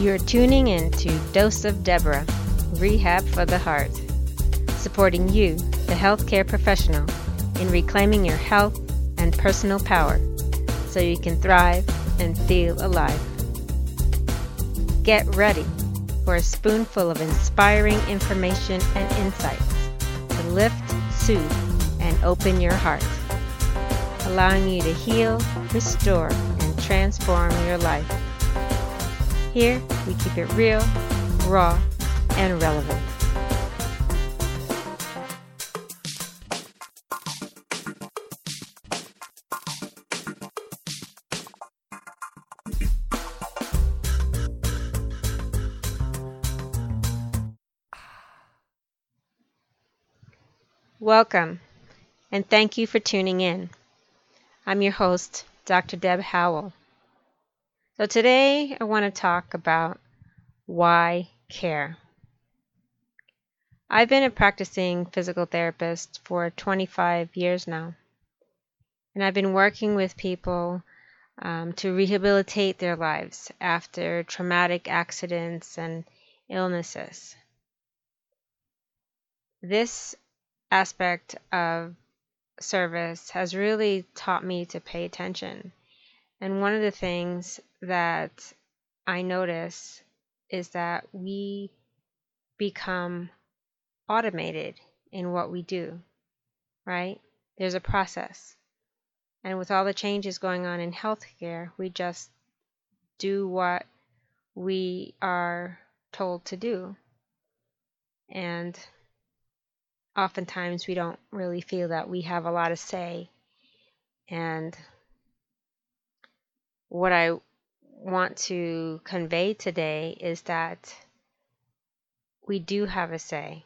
You're tuning in to Dose of Deborah, Rehab for the Heart, supporting you, the healthcare professional, in reclaiming your health and personal power so you can thrive and feel alive. Get ready for a spoonful of inspiring information and insights to lift, soothe, and open your heart, allowing you to heal, restore, and transform your life. Here, we keep it real, raw, and relevant. Welcome, and thank you for tuning in. I'm your host, Dr. Deb Howell. So today I want to talk about why care. I've been a practicing physical therapist for 25 years now, and I've been working with people um, to rehabilitate their lives after traumatic accidents and illnesses. This aspect of service has really taught me to pay attention and one of the things that I notice is that we become automated in what we do, right? There's a process. And with all the changes going on in healthcare, we just do what we are told to do. And oftentimes we don't really feel that we have a lot of say. And what I want to convey today is that we do have a say,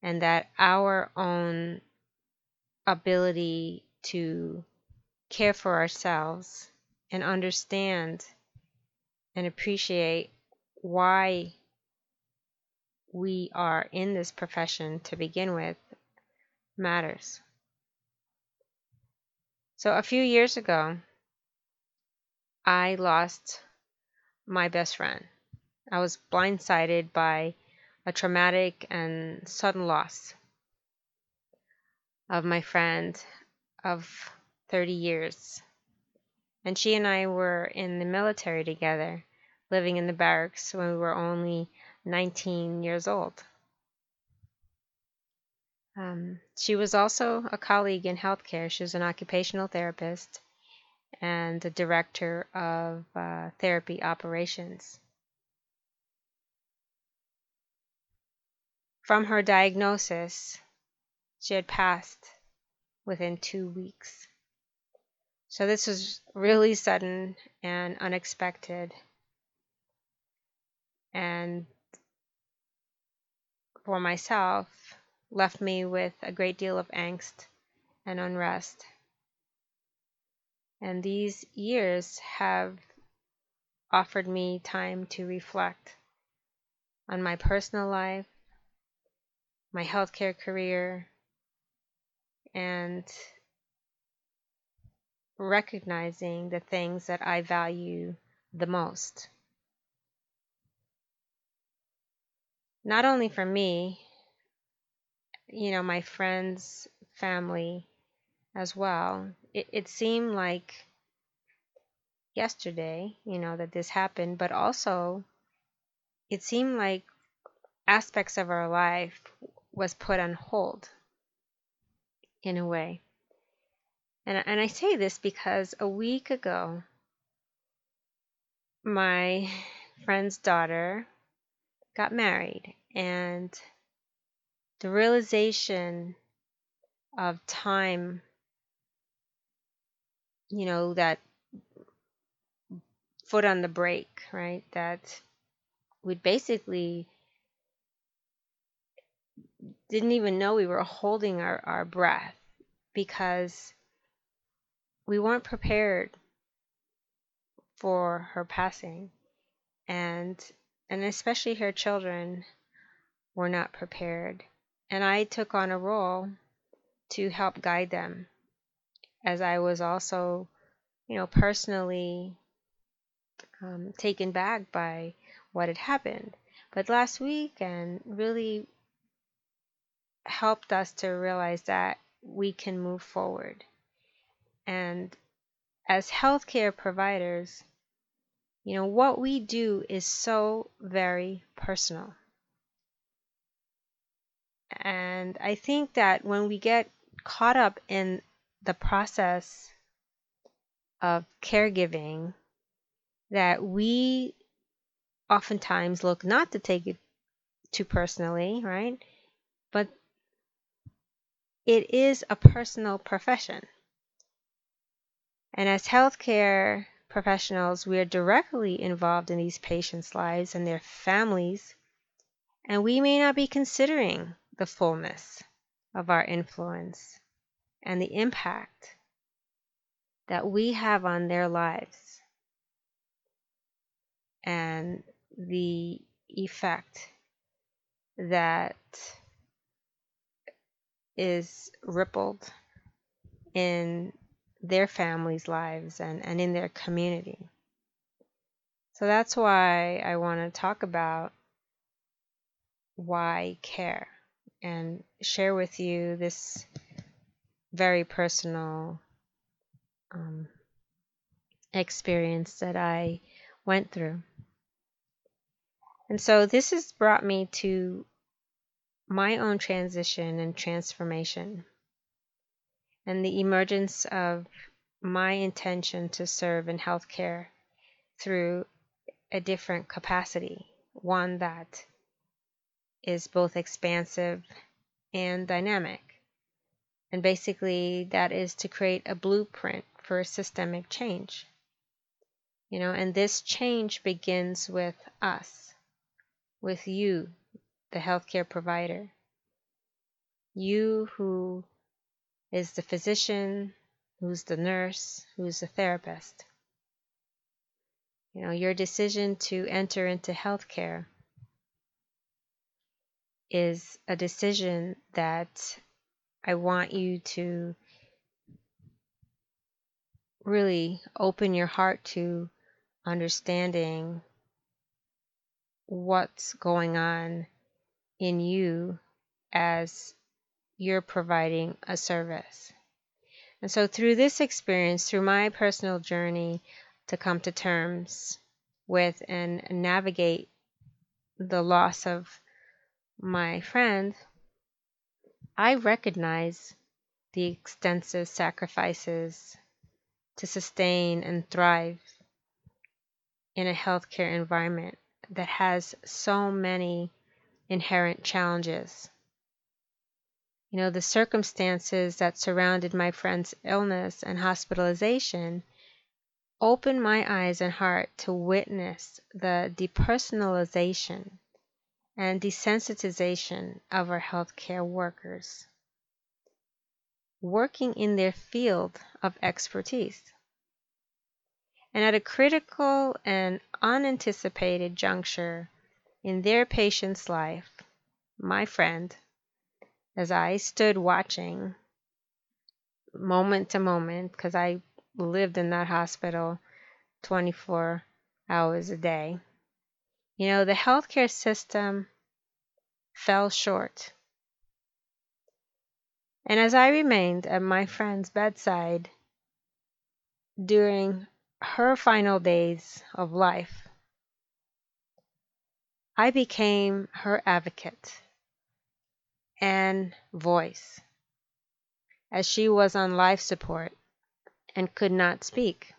and that our own ability to care for ourselves and understand and appreciate why we are in this profession to begin with matters. So, a few years ago, I lost my best friend. I was blindsided by a traumatic and sudden loss of my friend of 30 years. And she and I were in the military together, living in the barracks when we were only 19 years old. Um, she was also a colleague in healthcare. She was an occupational therapist and the director of uh, therapy operations. From her diagnosis, she had passed within two weeks. So this was really sudden and unexpected. And for myself, left me with a great deal of angst and unrest. And these years have offered me time to reflect on my personal life, my healthcare career, and recognizing the things that I value the most. Not only for me, you know, my friends, family as well, it, it seemed like yesterday, you know, that this happened, but also it seemed like aspects of our life was put on hold in a way. And, and I say this because a week ago, my friend's daughter got married, and the realization of time you know, that foot on the brake, right? That we basically didn't even know we were holding our, our breath because we weren't prepared for her passing. And and especially her children were not prepared. And I took on a role to help guide them as I was also, you know, personally um, taken back by what had happened. But last weekend really helped us to realize that we can move forward. And as healthcare providers, you know, what we do is so very personal. And I think that when we get caught up in the process of caregiving, that we oftentimes look not to take it too personally, right? But it is a personal profession. And as healthcare professionals, we are directly involved in these patients' lives and their families, and we may not be considering the fullness of our influence and the impact that we have on their lives and the effect that is rippled in their families' lives and, and in their community. So that's why I want to talk about why care and share with you this very personal um, experience that I went through. And so this has brought me to my own transition and transformation and the emergence of my intention to serve in healthcare through a different capacity, one that is both expansive and dynamic. And basically, that is to create a blueprint for systemic change. You know, and this change begins with us, with you, the healthcare provider. You who is the physician, who's the nurse, who's the therapist. You know, your decision to enter into healthcare is a decision that I want you to really open your heart to understanding what's going on in you as you're providing a service. And so, through this experience, through my personal journey to come to terms with and navigate the loss of my friend, I recognize the extensive sacrifices to sustain and thrive in a healthcare environment that has so many inherent challenges. You know, the circumstances that surrounded my friend's illness and hospitalization opened my eyes and heart to witness the depersonalization and desensitization of our healthcare workers working in their field of expertise. And at a critical and unanticipated juncture in their patient's life, my friend, as I stood watching moment to moment, because I lived in that hospital 24 hours a day, you know, the healthcare system fell short. And as I remained at my friend's bedside during her final days of life, I became her advocate and voice as she was on life support and could not speak.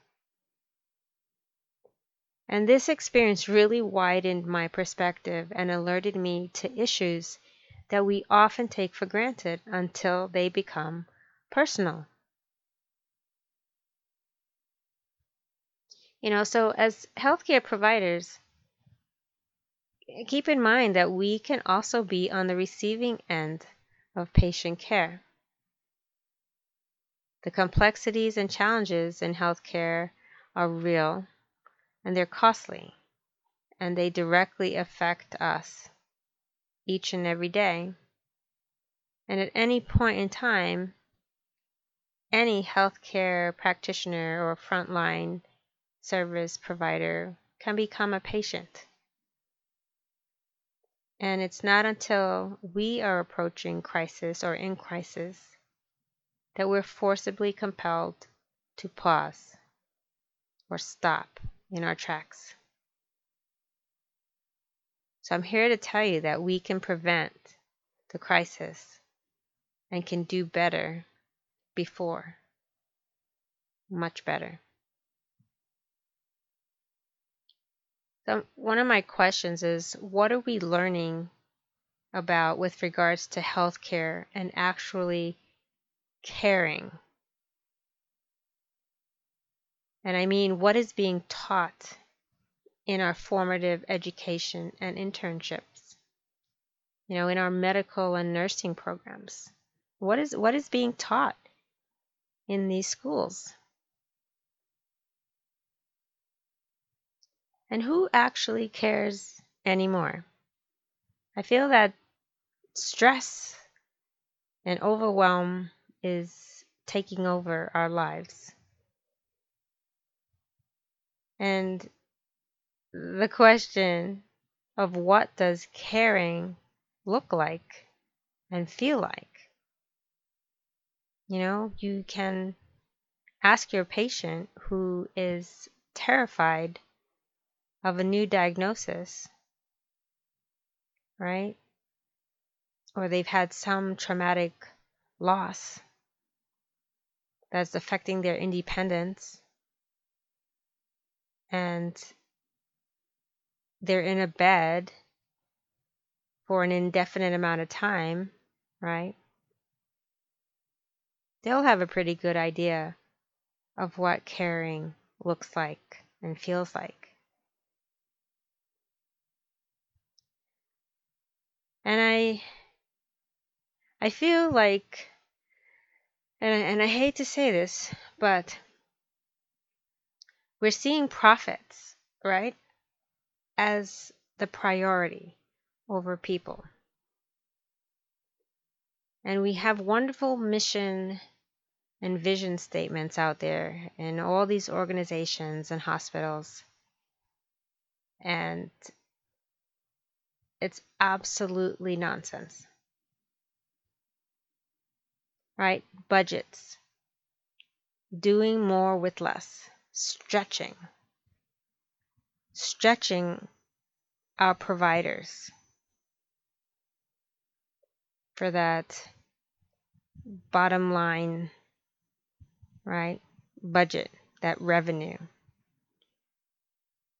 And this experience really widened my perspective and alerted me to issues that we often take for granted until they become personal. You know, so as healthcare providers, keep in mind that we can also be on the receiving end of patient care. The complexities and challenges in healthcare are real and they're costly, and they directly affect us each and every day. And at any point in time, any healthcare practitioner or frontline service provider can become a patient. And it's not until we are approaching crisis or in crisis that we're forcibly compelled to pause or stop in our tracks. So I'm here to tell you that we can prevent the crisis and can do better before. Much better. So, one of my questions is what are we learning about with regards to healthcare and actually caring? And I mean, what is being taught in our formative education and internships? You know, in our medical and nursing programs. What is what is being taught in these schools? And who actually cares anymore? I feel that stress and overwhelm is taking over our lives. And the question of what does caring look like and feel like? You know, you can ask your patient who is terrified of a new diagnosis, right? Or they've had some traumatic loss that's affecting their independence and they're in a bed for an indefinite amount of time, right? They'll have a pretty good idea of what caring looks like and feels like. And I I feel like and and I hate to say this, but we're seeing profits, right? As the priority over people. And we have wonderful mission and vision statements out there in all these organizations and hospitals. And it's absolutely nonsense. Right? Budgets. Doing more with less. Stretching. Stretching our providers for that bottom line, right? Budget, that revenue.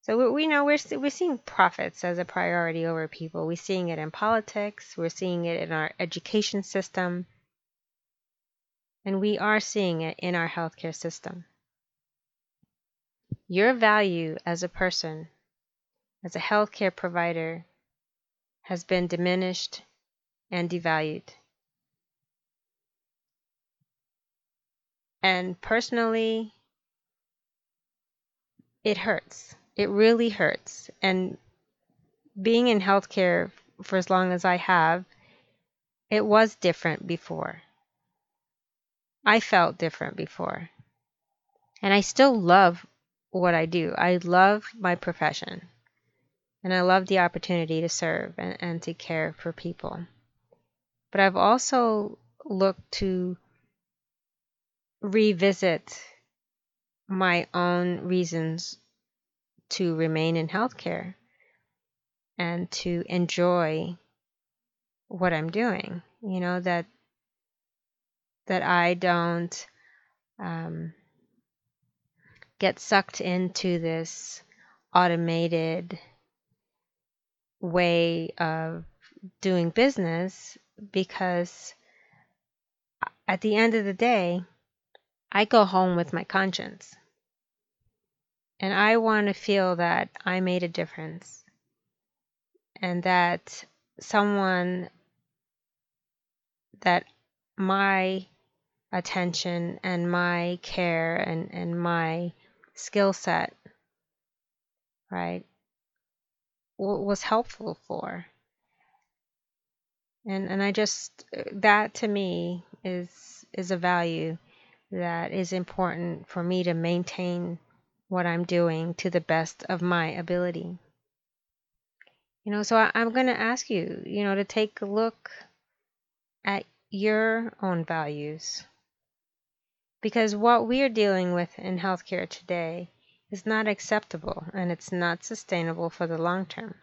So we know we're we're seeing profits as a priority over people. We're seeing it in politics. We're seeing it in our education system, and we are seeing it in our healthcare system. Your value as a person, as a healthcare provider, has been diminished and devalued. And personally, it hurts it really hurts. And being in healthcare for as long as I have, it was different before. I felt different before. And I still love what I do. I love my profession. And I love the opportunity to serve and, and to care for people. But I've also looked to revisit my own reasons to remain in healthcare and to enjoy what I'm doing. You know that that I don't um, get sucked into this automated way of doing business because at the end of the day, I go home with my conscience. And I want to feel that I made a difference and that someone that my attention and my care and, and my skill set, right, was helpful for. And, and I just, uh, that to me is, is a value that is important for me to maintain what I'm doing to the best of my ability. You know, so I, I'm going to ask you, you know, to take a look at your own values. Because what we are dealing with in healthcare today is not acceptable and it's not sustainable for the long term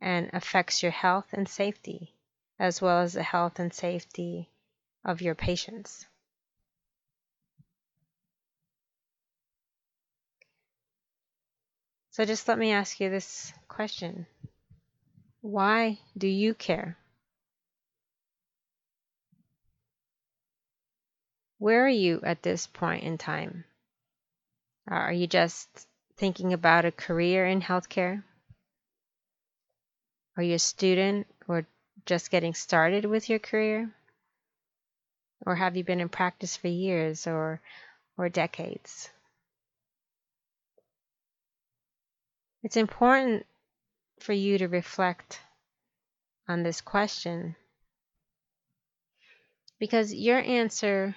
and affects your health and safety as well as the health and safety of your patients. So just let me ask you this question. Why do you care? Where are you at this point in time? Uh, are you just thinking about a career in healthcare? Are you a student or just getting started with your career? Or have you been in practice for years or, or decades? It's important for you to reflect on this question because your answer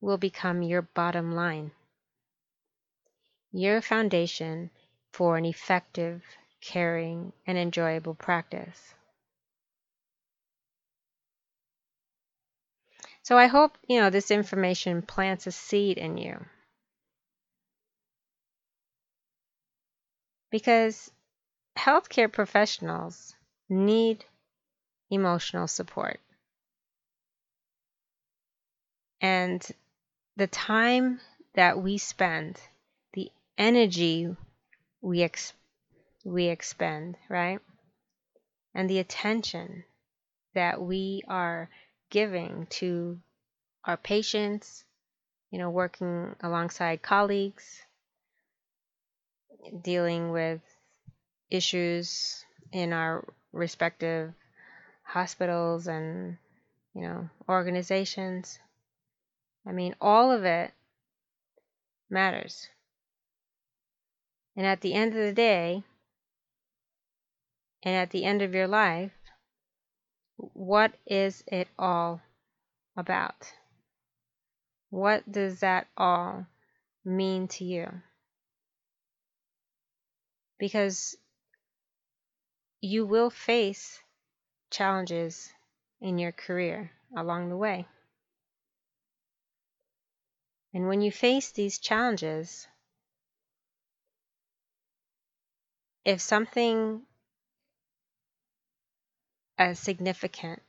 will become your bottom line, your foundation for an effective, caring, and enjoyable practice. So I hope, you know, this information plants a seed in you. Because healthcare professionals need emotional support. And the time that we spend, the energy we ex- we expend, right? And the attention that we are giving to our patients, you know, working alongside colleagues, dealing with issues in our respective hospitals and you know organizations i mean all of it matters. And at the end of the day and at the end of your life what is it all about? What does that all mean to you? Because you will face challenges in your career along the way. And when you face these challenges, if something as significant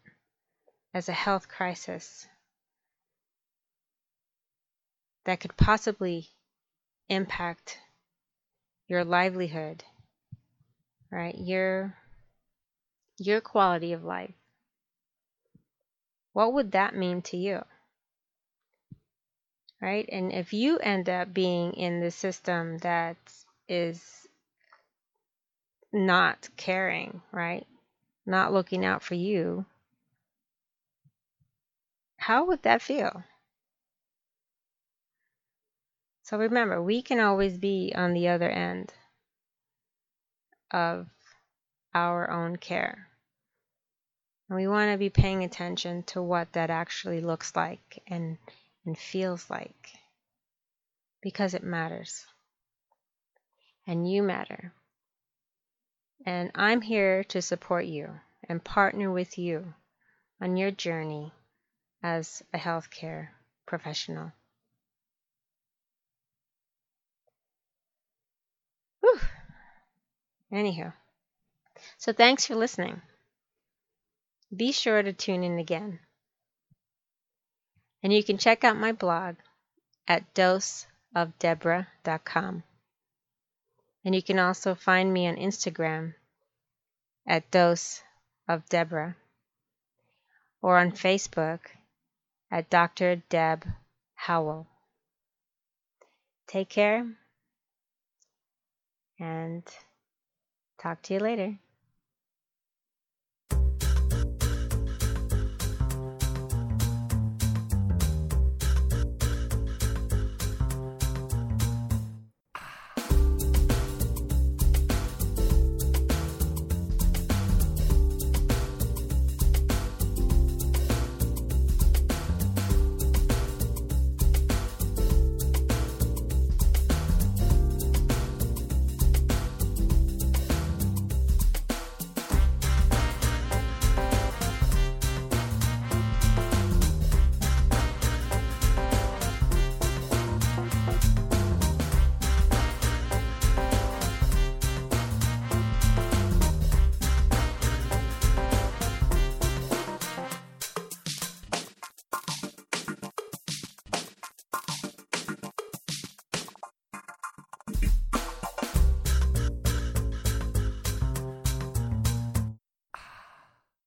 as a health crisis that could possibly impact your livelihood, right? Your your quality of life. What would that mean to you? Right? And if you end up being in the system that is not caring, right? Not looking out for you, how would that feel? So remember, we can always be on the other end of our own care. And we want to be paying attention to what that actually looks like and, and feels like because it matters. And you matter. And I'm here to support you and partner with you on your journey as a healthcare professional. Whew. Anyhow, so thanks for listening. Be sure to tune in again. And you can check out my blog at doseofdeborah.com. And you can also find me on Instagram at Dose of Deborah or on Facebook at Dr. Deb Howell. Take care and talk to you later.